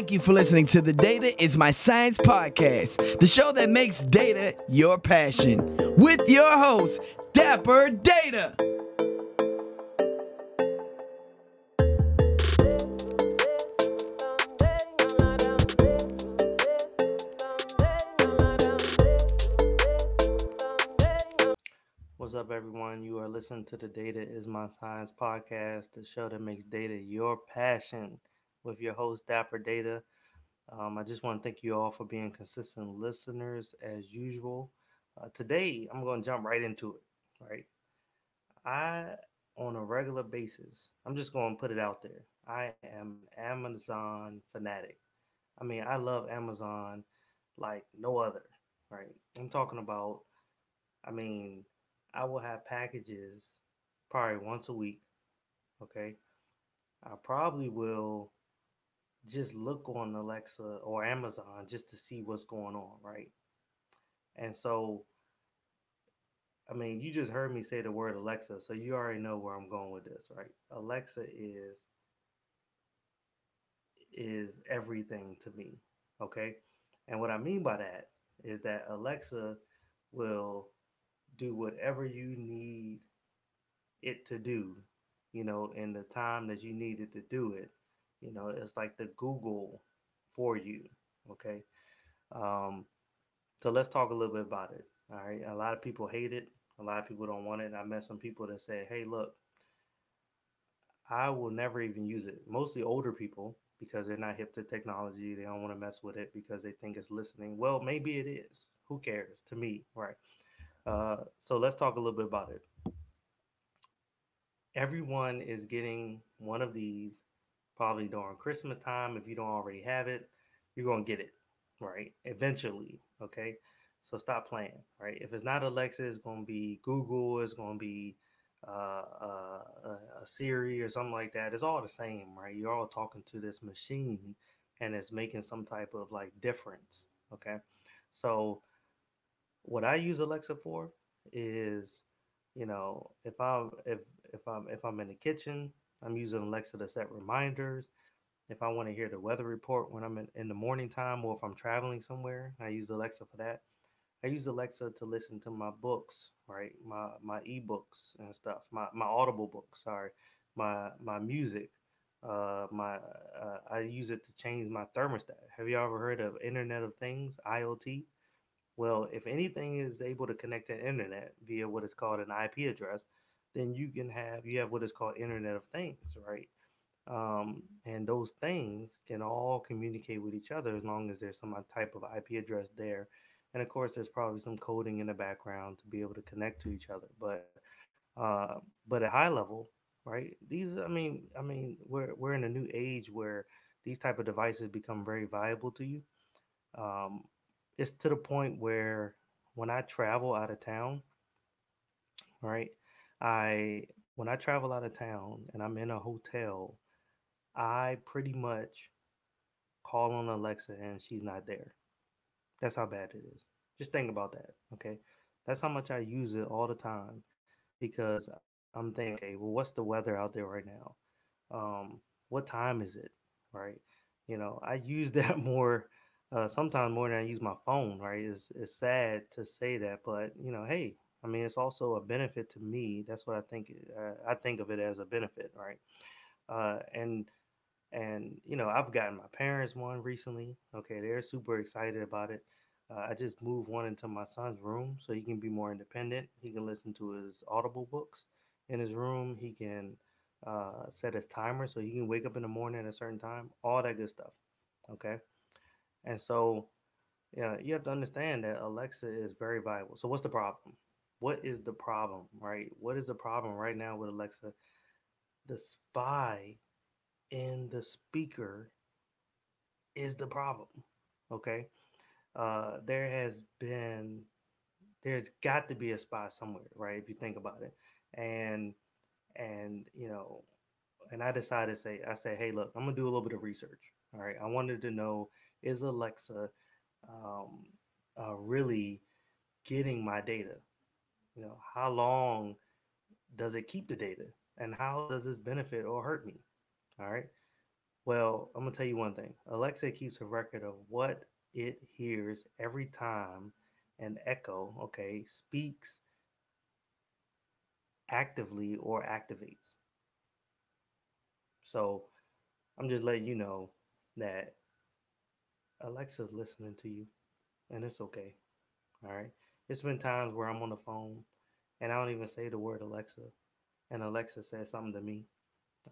Thank you for listening to the Data is My Science podcast, the show that makes data your passion, with your host, Dapper Data. What's up, everyone? You are listening to the Data is My Science podcast, the show that makes data your passion with your host, Dapper Data. Um, I just want to thank you all for being consistent listeners as usual. Uh, today, I'm going to jump right into it, right? I, on a regular basis, I'm just going to put it out there. I am Amazon fanatic. I mean, I love Amazon like no other, right? I'm talking about, I mean, I will have packages probably once a week. Okay. I probably will just look on Alexa or Amazon just to see what's going on, right? And so, I mean, you just heard me say the word Alexa, so you already know where I'm going with this, right? Alexa is is everything to me, okay? And what I mean by that is that Alexa will do whatever you need it to do, you know, in the time that you need it to do it. You know, it's like the Google for you. Okay. Um, so let's talk a little bit about it. All right. A lot of people hate it. A lot of people don't want it. I met some people that say, hey, look, I will never even use it. Mostly older people because they're not hip to technology. They don't want to mess with it because they think it's listening. Well, maybe it is. Who cares to me? Right. Uh, so let's talk a little bit about it. Everyone is getting one of these probably during Christmas time. If you don't already have it, you're going to get it, right? Eventually, okay? So stop playing, right? If it's not Alexa, it's going to be Google, it's going to be uh, uh, a Siri or something like that. It's all the same, right? You're all talking to this machine and it's making some type of like difference, okay? So what I use Alexa for is, you know, if I'm if if I'm if I'm in the kitchen, I'm using Alexa to set reminders. If I want to hear the weather report when I'm in, in the morning time or if I'm traveling somewhere, I use Alexa for that. I use Alexa to listen to my books, right? My my ebooks and stuff. My my Audible books, sorry. My my music. Uh my uh, I use it to change my thermostat. Have you ever heard of Internet of Things, IoT? Well, if anything is able to connect to the internet via what is called an IP address, then you can have you have what is called Internet of Things, right? Um, and those things can all communicate with each other as long as there's some type of IP address there. And of course, there's probably some coding in the background to be able to connect to each other. But uh, but at high level, right? These, I mean, I mean, we're we're in a new age where these type of devices become very valuable to you. Um, it's to the point where when I travel out of town, right? I when I travel out of town and I'm in a hotel, I pretty much call on Alexa and she's not there. That's how bad it is. Just think about that, okay? That's how much I use it all the time because I'm thinking, okay, well, what's the weather out there right now? Um, what time is it? Right? You know, I use that more uh, sometimes more than I use my phone, right? It's, it's sad to say that, but you know, hey, I mean, it's also a benefit to me. That's what I think. Uh, I think of it as a benefit, right? Uh, and and you know, I've gotten my parents one recently. Okay, they're super excited about it. Uh, I just moved one into my son's room so he can be more independent. He can listen to his Audible books in his room. He can uh, set his timer so he can wake up in the morning at a certain time. All that good stuff. Okay. And so, yeah, you have to understand that Alexa is very viable. So, what's the problem? What is the problem, right? What is the problem right now with Alexa? The spy in the speaker is the problem. Okay. Uh, there has been, there's got to be a spy somewhere, right? If you think about it. And, and, you know, and I decided to say, I say, hey, look, I'm going to do a little bit of research. All right. I wanted to know is Alexa um, uh, really getting my data? You know, how long does it keep the data, and how does this benefit or hurt me? All right. Well, I'm gonna tell you one thing. Alexa keeps a record of what it hears every time an echo, okay, speaks actively or activates. So I'm just letting you know that Alexa's listening to you and it's okay. All right. It's been times where I'm on the phone and I don't even say the word Alexa and Alexa says something to me.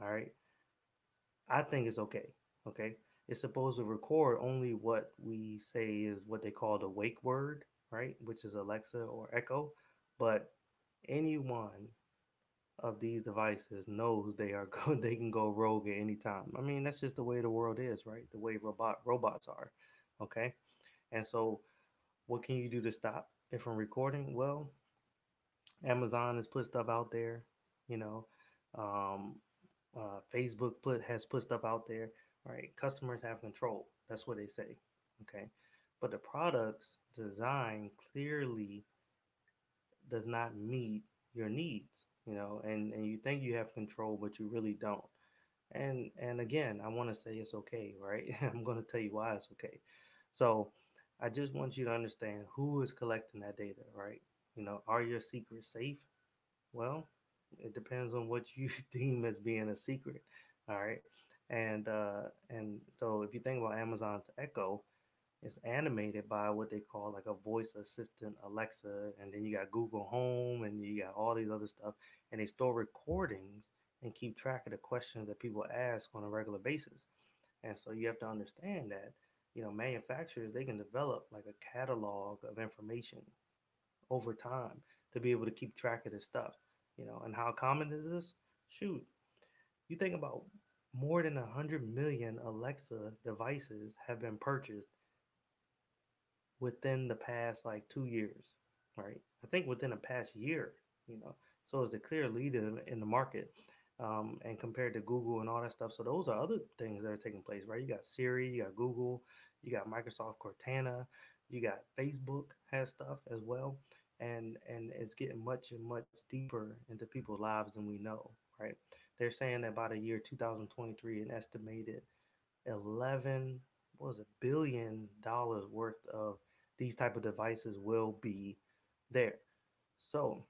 All right. I think it's okay. Okay. It's supposed to record only what we say is what they call the wake word, right? Which is Alexa or Echo. But anyone of these devices knows they are good. They can go rogue at any time. I mean, that's just the way the world is, right? The way robot robots are. Okay. And so what can you do to stop it from recording? Well, Amazon has put stuff out there, you know. Um, uh, Facebook put has put stuff out there, right? Customers have control. That's what they say. Okay. But the product's design clearly does not meet your needs, you know, and, and you think you have control, but you really don't. And and again, I want to say it's okay, right? I'm going to tell you why it's okay. So I just want you to understand who is collecting that data, right? You know, are your secrets safe? Well, it depends on what you deem as being a secret. All right. And uh and so if you think about Amazon's Echo, it's animated by what they call like a voice assistant Alexa, and then you got Google Home and you got all these other stuff, and they store recordings and keep track of the questions that people ask on a regular basis. And so you have to understand that you know, manufacturers, they can develop like a catalog of information over time to be able to keep track of this stuff, you know, and how common is this? Shoot, you think about more than 100 million Alexa devices have been purchased within the past like two years, right? I think within the past year, you know, so it's a clear leader in the market um, and compared to Google and all that stuff. So those are other things that are taking place, right? You got Siri, you got Google, you got Microsoft Cortana, you got Facebook has stuff as well, and and it's getting much and much deeper into people's lives than we know, right? They're saying that by the year 2023, an estimated 11 what was a billion dollars worth of these type of devices will be there. So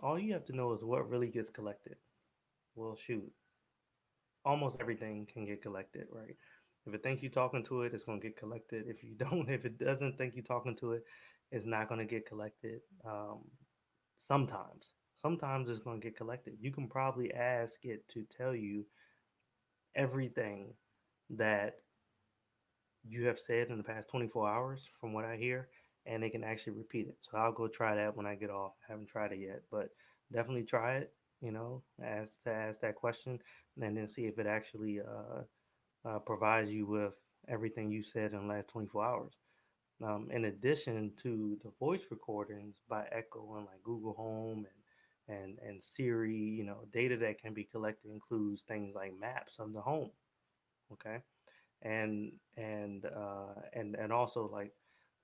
all you have to know is what really gets collected. Well, shoot, almost everything can get collected, right? If it thinks you're talking to it, it's going to get collected. If you don't, if it doesn't think you're talking to it, it's not going to get collected. Um, sometimes, sometimes it's going to get collected. You can probably ask it to tell you everything that you have said in the past 24 hours, from what I hear, and it can actually repeat it. So I'll go try that when I get off. I haven't tried it yet, but definitely try it. You know, ask to ask that question, and then see if it actually uh, uh, provides you with everything you said in the last 24 hours. Um, in addition to the voice recordings by Echo and like Google Home and and and Siri, you know, data that can be collected includes things like maps of the home, okay, and and uh, and and also like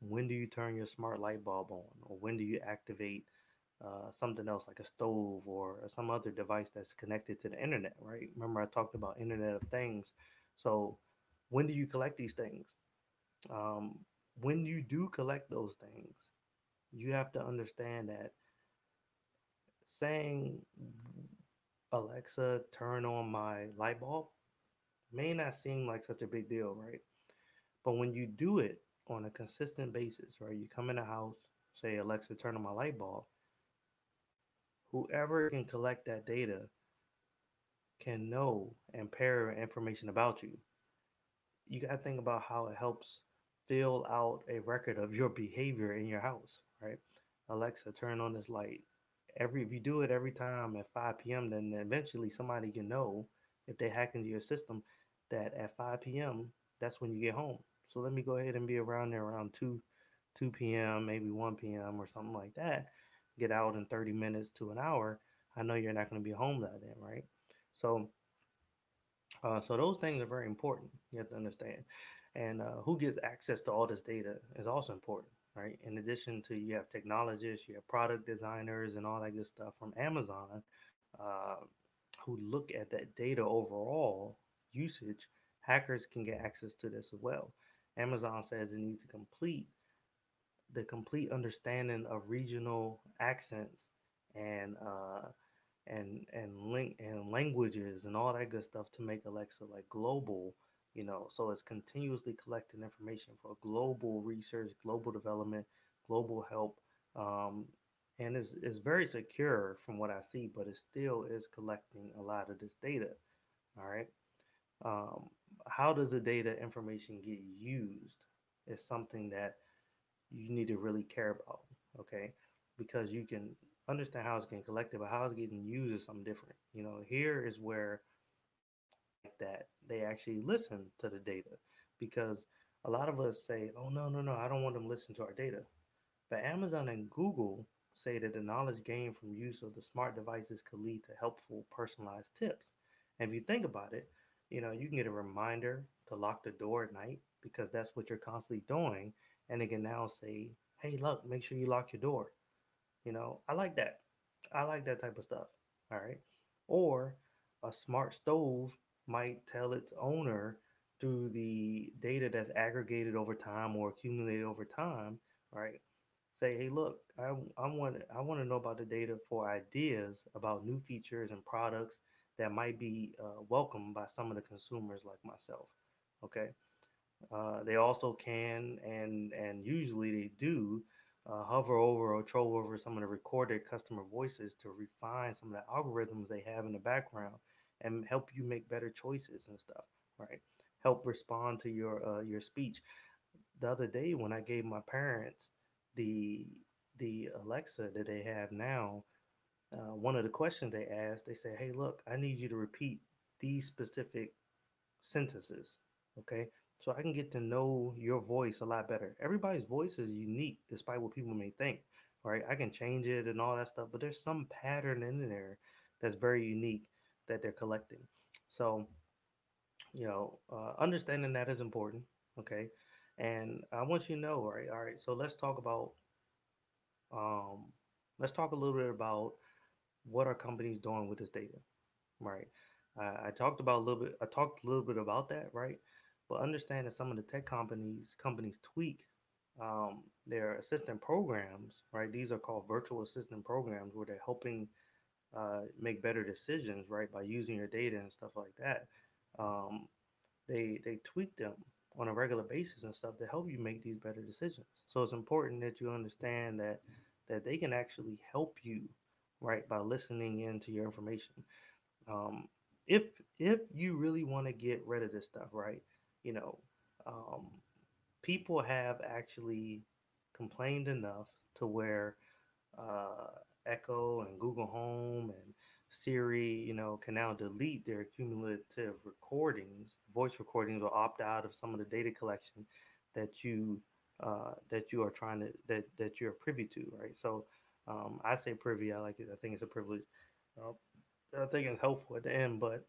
when do you turn your smart light bulb on, or when do you activate uh, something else like a stove or some other device that's connected to the internet, right? Remember I talked about Internet of Things so, when do you collect these things? Um, when you do collect those things, you have to understand that saying, Alexa, turn on my light bulb may not seem like such a big deal, right? But when you do it on a consistent basis, right? You come in the house, say, Alexa, turn on my light bulb. Whoever can collect that data can know and pair information about you, you got to think about how it helps fill out a record of your behavior in your house, right? Alexa, turn on this light. Every if you do it every time at 5 p.m., then eventually somebody can know if they hack into your system that at 5 p.m. that's when you get home. So let me go ahead and be around there around 2 2 p.m., maybe 1 p.m. or something like that. Get out in 30 minutes to an hour. I know you're not going to be home that day, right? So, uh, so those things are very important. You have to understand, and uh, who gets access to all this data is also important, right? In addition to you have technologists, you have product designers, and all that good stuff from Amazon, uh, who look at that data overall usage, hackers can get access to this as well. Amazon says it needs to complete the complete understanding of regional accents and uh, and and link and languages and all that good stuff to make Alexa like global, you know. So it's continuously collecting information for global research, global development, global help, um, and it's it's very secure from what I see, but it still is collecting a lot of this data. All right. Um, how does the data information get used is something that you need to really care about. Okay. Because you can understand how it's getting collected, but how it's getting used is something different. You know, here is where that they actually listen to the data because a lot of us say, oh, no, no, no, I don't want them to listen to our data. But Amazon and Google say that the knowledge gained from use of the smart devices could lead to helpful personalized tips. And if you think about it, you know, you can get a reminder to lock the door at night because that's what you're constantly doing. And it can now say, hey, look, make sure you lock your door. You know, I like that. I like that type of stuff. All right. Or a smart stove might tell its owner through the data that's aggregated over time or accumulated over time, right? Say, hey, look, I, I want I want to know about the data for ideas about new features and products that might be uh, welcomed by some of the consumers like myself. Okay. Uh, they also can and and usually they do uh, hover over or troll over some of the recorded customer voices to refine some of the algorithms they have in the background and help you make better choices and stuff right? Help respond to your uh, your speech. The other day when i gave my parents the the alexa that they have now uh, one of the questions they asked they said hey look i need you to repeat these specific sentences okay so I can get to know your voice a lot better. Everybody's voice is unique, despite what people may think, right? I can change it and all that stuff, but there's some pattern in there that's very unique that they're collecting. So, you know, uh, understanding that is important, okay? And I want you to know, right? All right, so let's talk about, um, let's talk a little bit about what are companies doing with this data, right? I talked about a little bit. I talked a little bit about that, right? But understand that some of the tech companies companies tweak um, their assistant programs, right? These are called virtual assistant programs where they're helping uh, make better decisions, right, by using your data and stuff like that. Um, they they tweak them on a regular basis and stuff to help you make these better decisions. So it's important that you understand that that they can actually help you, right, by listening into your information. Um, if if you really want to get rid of this stuff, right, you know, um, people have actually complained enough to where uh, Echo and Google Home and Siri, you know, can now delete their cumulative recordings, voice recordings, or opt out of some of the data collection that you uh, that you are trying to that that you're privy to, right? So um, I say privy. I like it. I think it's a privilege. Uh, I think it's helpful at the end, but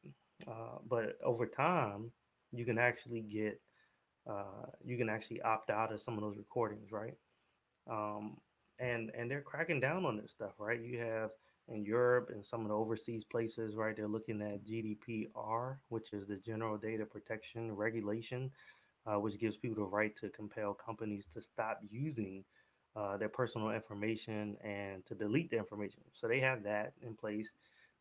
uh, but over time, you can actually get uh, you can actually opt out of some of those recordings, right? Um, and and they're cracking down on this stuff, right? You have in Europe and some of the overseas places, right? They're looking at GDPR, which is the General Data Protection Regulation, uh, which gives people the right to compel companies to stop using uh, their personal information and to delete the information. So they have that in place.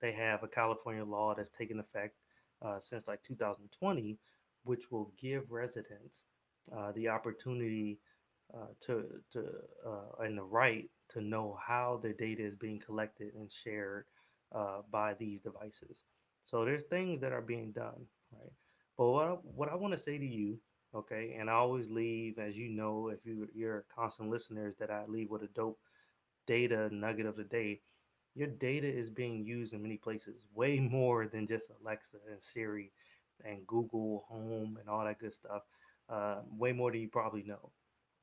They have a California law that's taken effect uh, since like 2020, which will give residents uh, the opportunity uh, to to uh, and the right to know how their data is being collected and shared uh, by these devices. So there's things that are being done, right? But what I, what I want to say to you, okay, and I always leave, as you know, if you you're a constant listeners, that I leave with a dope data nugget of the day. Your data is being used in many places, way more than just Alexa and Siri and Google Home and all that good stuff. Uh, way more than you probably know.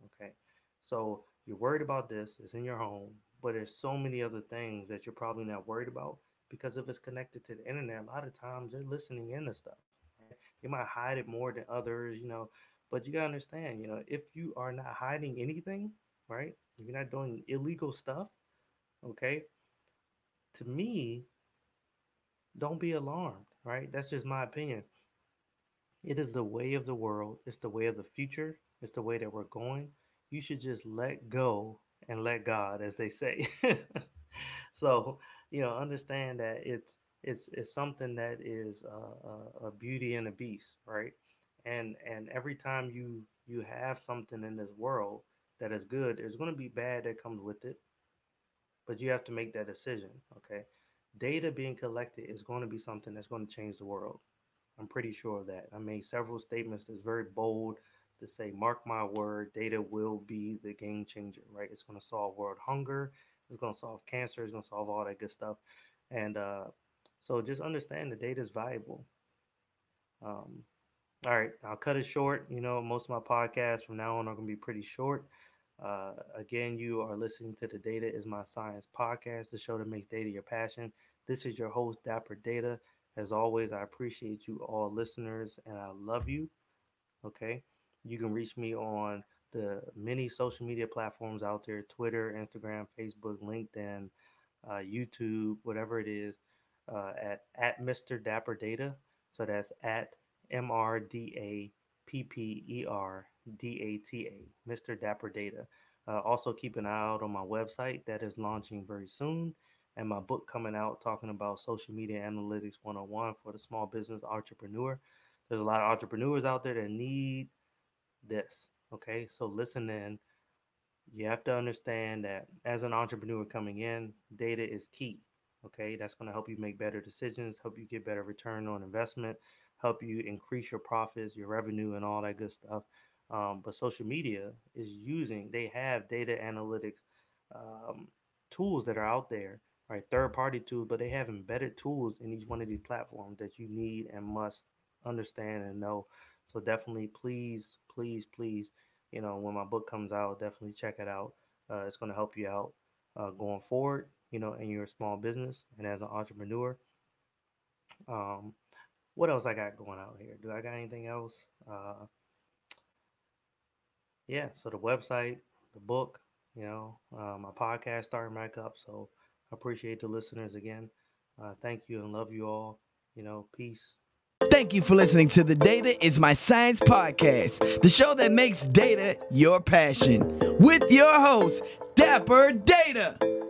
Okay. So you're worried about this, it's in your home, but there's so many other things that you're probably not worried about because if it's connected to the internet, a lot of times they're listening in to stuff. You might hide it more than others, you know, but you gotta understand, you know, if you are not hiding anything, right? If you're not doing illegal stuff, okay, to me, don't be alarmed, right? That's just my opinion it is the way of the world. It's the way of the future. It's the way that we're going. You should just let go and let God, as they say. so, you know, understand that it's it's it's something that is a, a beauty and a beast, right? And and every time you you have something in this world that is good, there's going to be bad that comes with it, but you have to make that decision. Okay, data being collected is going to be something that's going to change the world. I'm pretty sure of that. I made several statements that's very bold to say, mark my word, data will be the game changer, right? It's going to solve world hunger. It's going to solve cancer. It's going to solve all that good stuff. And uh, so just understand the data is valuable. Um, all right, I'll cut it short. You know, most of my podcasts from now on are going to be pretty short. Uh, again, you are listening to the Data is My Science podcast, the show that makes data your passion. This is your host, Dapper Data. As always, I appreciate you all listeners and I love you. Okay. You can reach me on the many social media platforms out there Twitter, Instagram, Facebook, LinkedIn, uh, YouTube, whatever it is, uh, at, at Mr. Dapper Data. So that's at M R D A P P E R D A T A, Mr. Dapper Data. Uh, also, keep an eye out on my website that is launching very soon and my book coming out talking about social media analytics 101 for the small business entrepreneur. There's a lot of entrepreneurs out there that need this. Okay, so listen in. You have to understand that as an entrepreneur coming in, data is key. Okay, that's going to help you make better decisions, help you get better return on investment, help you increase your profits, your revenue, and all that good stuff. Um, but social media is using, they have data analytics um, tools that are out there right? Third party tools, but they have embedded tools in each one of these platforms that you need and must understand and know. So definitely, please, please, please, you know, when my book comes out, definitely check it out. Uh, it's going to help you out uh, going forward, you know, in your small business and as an entrepreneur. Um, what else I got going out here? Do I got anything else? Uh, yeah, so the website, the book, you know, uh, my podcast starting back up. So appreciate the listeners again. Uh, thank you and love you all. You know, peace. Thank you for listening to the Data is My Science podcast, the show that makes data your passion, with your host, Dapper Data.